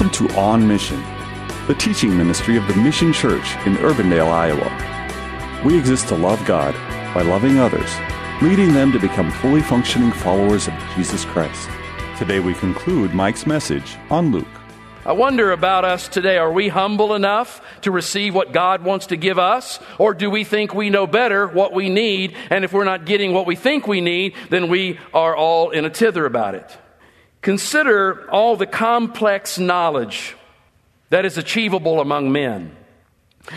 Welcome to On Mission, the teaching ministry of the Mission Church in Urbandale, Iowa. We exist to love God by loving others, leading them to become fully functioning followers of Jesus Christ. Today we conclude Mike's message on Luke. I wonder about us today. Are we humble enough to receive what God wants to give us? Or do we think we know better what we need? And if we're not getting what we think we need, then we are all in a tither about it. Consider all the complex knowledge that is achievable among men.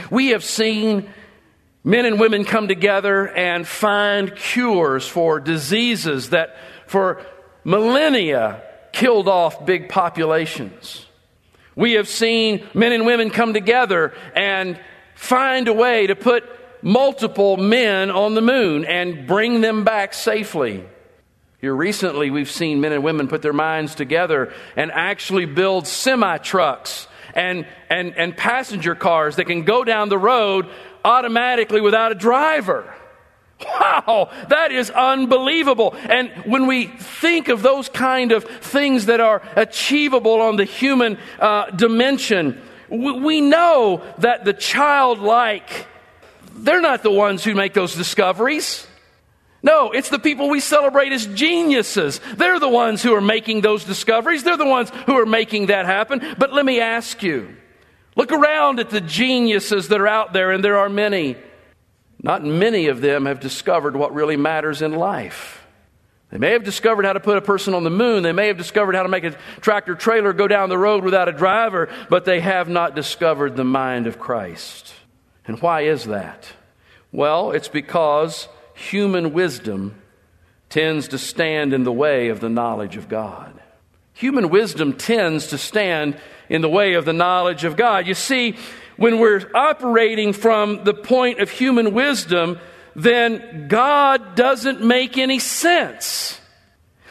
We have seen men and women come together and find cures for diseases that for millennia killed off big populations. We have seen men and women come together and find a way to put multiple men on the moon and bring them back safely. Here recently, we've seen men and women put their minds together and actually build semi trucks and, and, and passenger cars that can go down the road automatically without a driver. Wow, that is unbelievable. And when we think of those kind of things that are achievable on the human uh, dimension, we, we know that the childlike, they're not the ones who make those discoveries. No, it's the people we celebrate as geniuses. They're the ones who are making those discoveries. They're the ones who are making that happen. But let me ask you look around at the geniuses that are out there, and there are many. Not many of them have discovered what really matters in life. They may have discovered how to put a person on the moon. They may have discovered how to make a tractor trailer go down the road without a driver, but they have not discovered the mind of Christ. And why is that? Well, it's because human wisdom tends to stand in the way of the knowledge of God. Human wisdom tends to stand in the way of the knowledge of God. You see, when we're operating from the point of human wisdom, then God doesn't make any sense.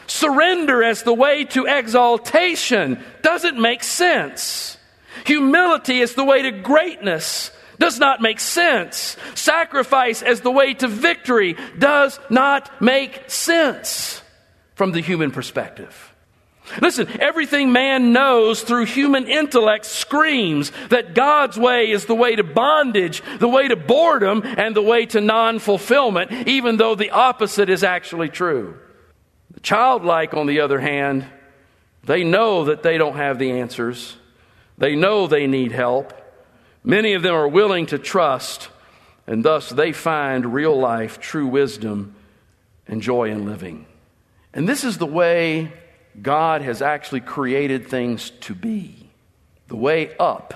Surrender as the way to exaltation doesn't make sense. Humility is the way to greatness does not make sense. Sacrifice as the way to victory does not make sense from the human perspective. Listen, everything man knows through human intellect screams that God's way is the way to bondage, the way to boredom, and the way to non fulfillment, even though the opposite is actually true. The childlike, on the other hand, they know that they don't have the answers, they know they need help. Many of them are willing to trust, and thus they find real life, true wisdom, and joy in living. And this is the way God has actually created things to be. The way up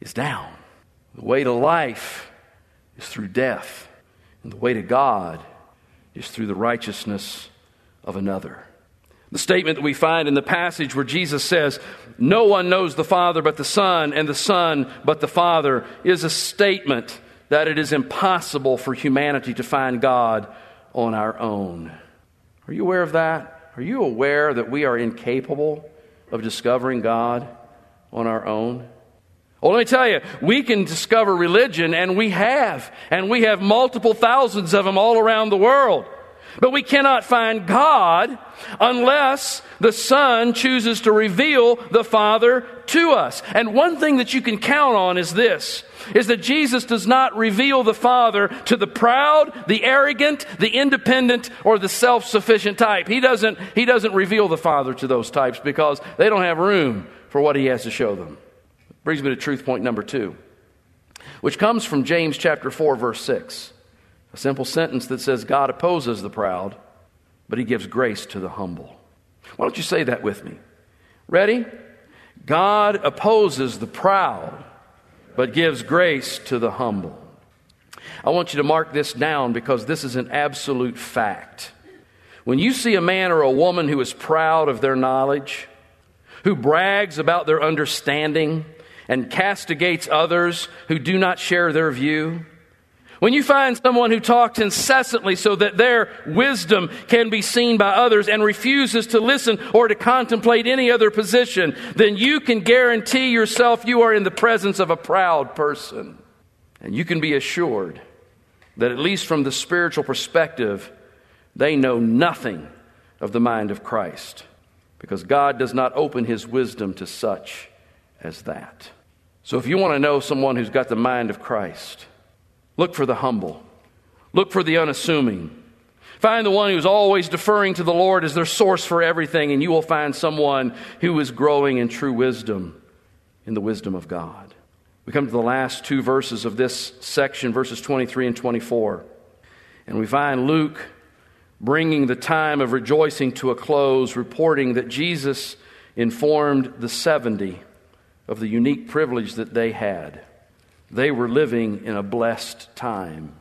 is down, the way to life is through death, and the way to God is through the righteousness of another. The statement that we find in the passage where Jesus says, No one knows the Father but the Son, and the Son but the Father, is a statement that it is impossible for humanity to find God on our own. Are you aware of that? Are you aware that we are incapable of discovering God on our own? Well, let me tell you, we can discover religion, and we have, and we have multiple thousands of them all around the world. But we cannot find God unless the Son chooses to reveal the Father to us. And one thing that you can count on is this is that Jesus does not reveal the Father to the proud, the arrogant, the independent, or the self-sufficient type. He doesn't, he doesn't reveal the Father to those types because they don't have room for what he has to show them. Brings me to truth point number two, which comes from James chapter 4, verse 6. A simple sentence that says, God opposes the proud, but he gives grace to the humble. Why don't you say that with me? Ready? God opposes the proud, but gives grace to the humble. I want you to mark this down because this is an absolute fact. When you see a man or a woman who is proud of their knowledge, who brags about their understanding, and castigates others who do not share their view, when you find someone who talks incessantly so that their wisdom can be seen by others and refuses to listen or to contemplate any other position, then you can guarantee yourself you are in the presence of a proud person. And you can be assured that, at least from the spiritual perspective, they know nothing of the mind of Christ because God does not open his wisdom to such as that. So if you want to know someone who's got the mind of Christ, look for the humble, look for the unassuming. Find the one who's always deferring to the Lord as their source for everything, and you will find someone who is growing in true wisdom, in the wisdom of God. We come to the last two verses of this section, verses 23 and 24, and we find Luke bringing the time of rejoicing to a close, reporting that Jesus informed the 70 of the unique privilege that they had. They were living in a blessed time,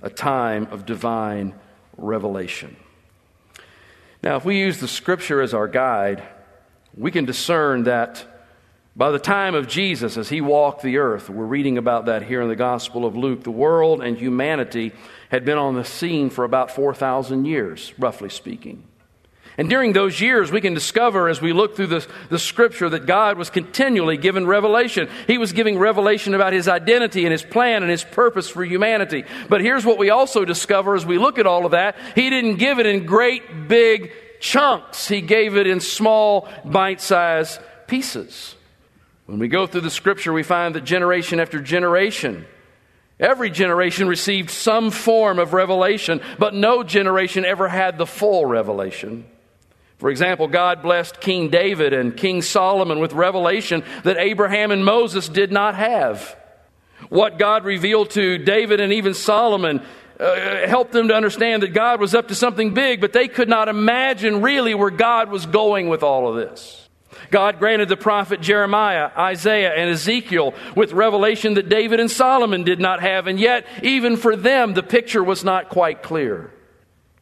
a time of divine revelation. Now, if we use the scripture as our guide, we can discern that by the time of Jesus, as he walked the earth, we're reading about that here in the Gospel of Luke, the world and humanity had been on the scene for about 4,000 years, roughly speaking. And during those years, we can discover as we look through the, the scripture that God was continually given revelation. He was giving revelation about his identity and his plan and his purpose for humanity. But here's what we also discover as we look at all of that He didn't give it in great, big chunks, He gave it in small, bite sized pieces. When we go through the scripture, we find that generation after generation, Every generation received some form of revelation, but no generation ever had the full revelation. For example, God blessed King David and King Solomon with revelation that Abraham and Moses did not have. What God revealed to David and even Solomon uh, helped them to understand that God was up to something big, but they could not imagine really where God was going with all of this. God granted the prophet Jeremiah, Isaiah, and Ezekiel with revelation that David and Solomon did not have, and yet, even for them, the picture was not quite clear.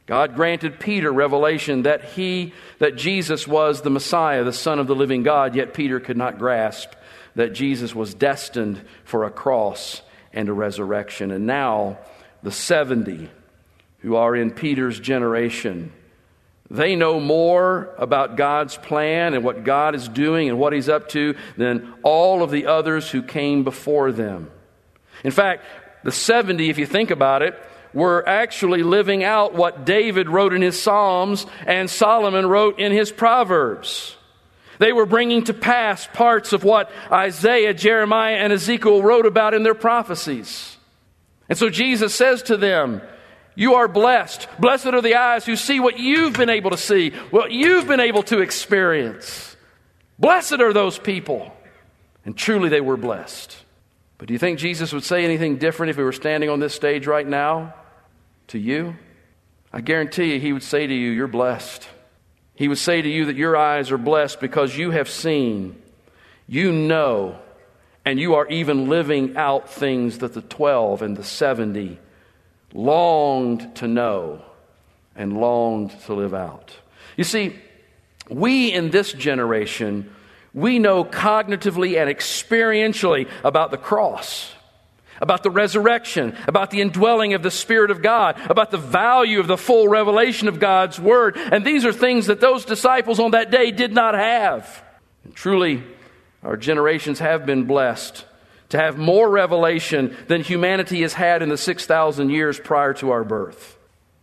God granted Peter revelation that he, that Jesus was the Messiah, the Son of the living God, yet Peter could not grasp that Jesus was destined for a cross and a resurrection. And now, the 70 who are in Peter's generation, they know more about God's plan and what God is doing and what He's up to than all of the others who came before them. In fact, the 70, if you think about it, were actually living out what David wrote in his Psalms and Solomon wrote in his Proverbs. They were bringing to pass parts of what Isaiah, Jeremiah, and Ezekiel wrote about in their prophecies. And so Jesus says to them, You are blessed. Blessed are the eyes who see what you've been able to see, what you've been able to experience. Blessed are those people. And truly they were blessed. But do you think Jesus would say anything different if he were standing on this stage right now? To you, I guarantee you, he would say to you, You're blessed. He would say to you that your eyes are blessed because you have seen, you know, and you are even living out things that the 12 and the 70 longed to know and longed to live out. You see, we in this generation, we know cognitively and experientially about the cross about the resurrection, about the indwelling of the Spirit of God, about the value of the full revelation of God's Word. And these are things that those disciples on that day did not have. And truly, our generations have been blessed to have more revelation than humanity has had in the 6,000 years prior to our birth.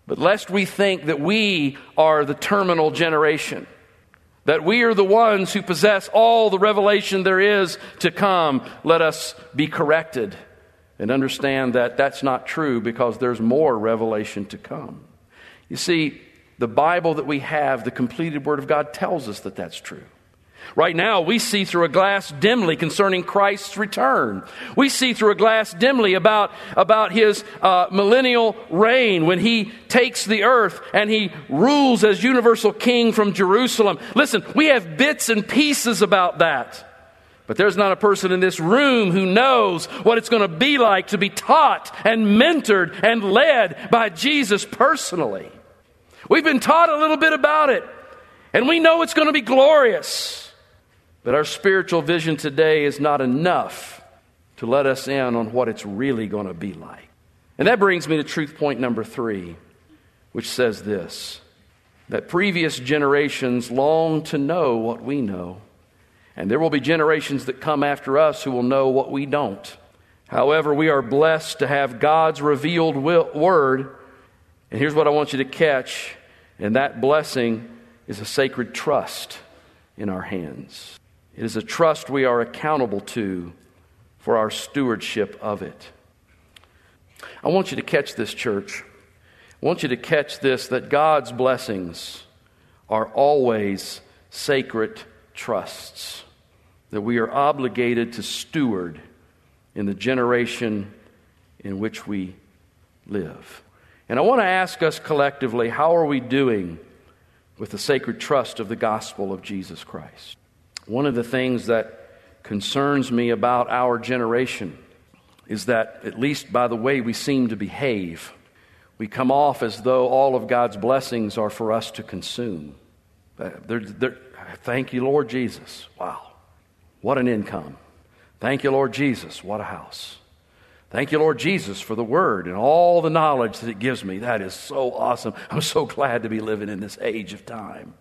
But lest we think that we are the terminal generation, that we are the ones who possess all the revelation there is to come, let us be corrected and understand that that's not true because there's more revelation to come. You see, the Bible that we have, the completed Word of God, tells us that that's true. Right now, we see through a glass dimly concerning Christ's return. We see through a glass dimly about, about his uh, millennial reign when he takes the earth and he rules as universal king from Jerusalem. Listen, we have bits and pieces about that. But there's not a person in this room who knows what it's going to be like to be taught and mentored and led by Jesus personally. We've been taught a little bit about it, and we know it's going to be glorious. But our spiritual vision today is not enough to let us in on what it's really going to be like. And that brings me to truth point number three, which says this that previous generations long to know what we know. And there will be generations that come after us who will know what we don't. However, we are blessed to have God's revealed will, word. And here's what I want you to catch. And that blessing is a sacred trust in our hands. It is a trust we are accountable to for our stewardship of it. I want you to catch this, church. I want you to catch this that God's blessings are always sacred trusts that we are obligated to steward in the generation in which we live. And I want to ask us collectively how are we doing with the sacred trust of the gospel of Jesus Christ? One of the things that concerns me about our generation is that, at least by the way we seem to behave, we come off as though all of God's blessings are for us to consume. Uh, they're, they're, thank you, Lord Jesus. Wow. What an income. Thank you, Lord Jesus. What a house. Thank you, Lord Jesus, for the word and all the knowledge that it gives me. That is so awesome. I'm so glad to be living in this age of time.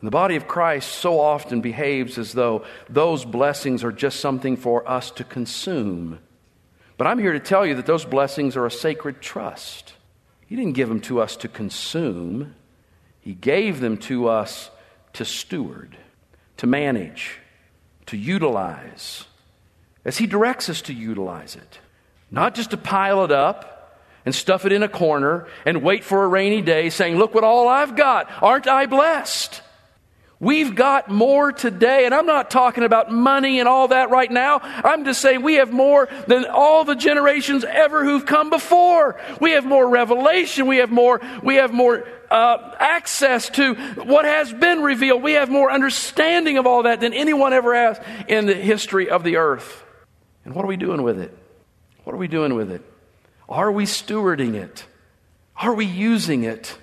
And the body of Christ so often behaves as though those blessings are just something for us to consume. But I'm here to tell you that those blessings are a sacred trust. He didn't give them to us to consume, He gave them to us to steward, to manage, to utilize, as He directs us to utilize it. Not just to pile it up and stuff it in a corner and wait for a rainy day saying, Look what all I've got. Aren't I blessed? We've got more today, and I'm not talking about money and all that right now. I'm just saying we have more than all the generations ever who've come before. We have more revelation. We have more, we have more uh, access to what has been revealed. We have more understanding of all that than anyone ever has in the history of the earth. And what are we doing with it? What are we doing with it? Are we stewarding it? Are we using it?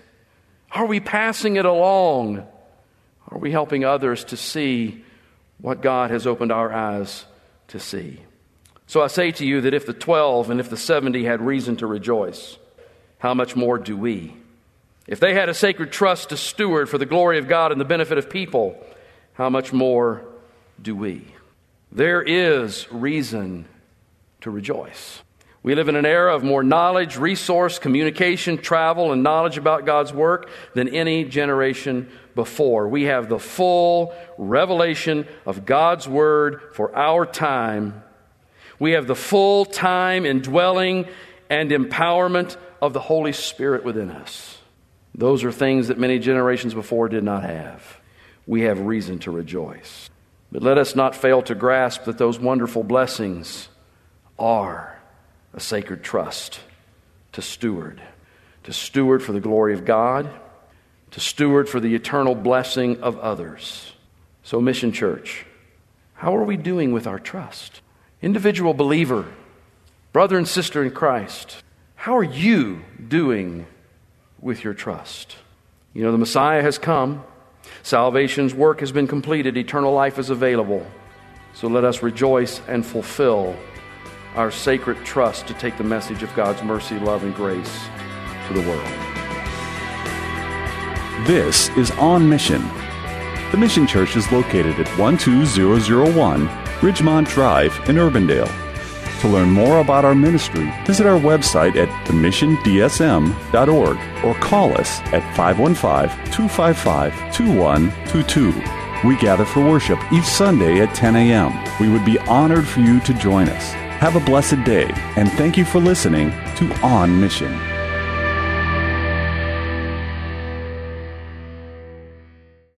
Are we passing it along? Are we helping others to see what God has opened our eyes to see? So I say to you that if the 12 and if the 70 had reason to rejoice, how much more do we? If they had a sacred trust to steward for the glory of God and the benefit of people, how much more do we? There is reason to rejoice. We live in an era of more knowledge, resource, communication, travel, and knowledge about God's work than any generation before. We have the full revelation of God's Word for our time. We have the full time indwelling and empowerment of the Holy Spirit within us. Those are things that many generations before did not have. We have reason to rejoice. But let us not fail to grasp that those wonderful blessings are a sacred trust to steward, to steward for the glory of God, to steward for the eternal blessing of others. So, Mission Church, how are we doing with our trust? Individual believer, brother and sister in Christ, how are you doing with your trust? You know, the Messiah has come, salvation's work has been completed, eternal life is available. So let us rejoice and fulfill our sacred trust to take the message of God's mercy, love, and grace to the world. This is On Mission. The Mission Church is located at 12001 Ridgemont Drive in Urbandale. To learn more about our ministry, visit our website at themissiondsm.org or call us at 515 255 2122. We gather for worship each Sunday at 10 a.m. We would be honored for you to join us. Have a blessed day, and thank you for listening to On Mission.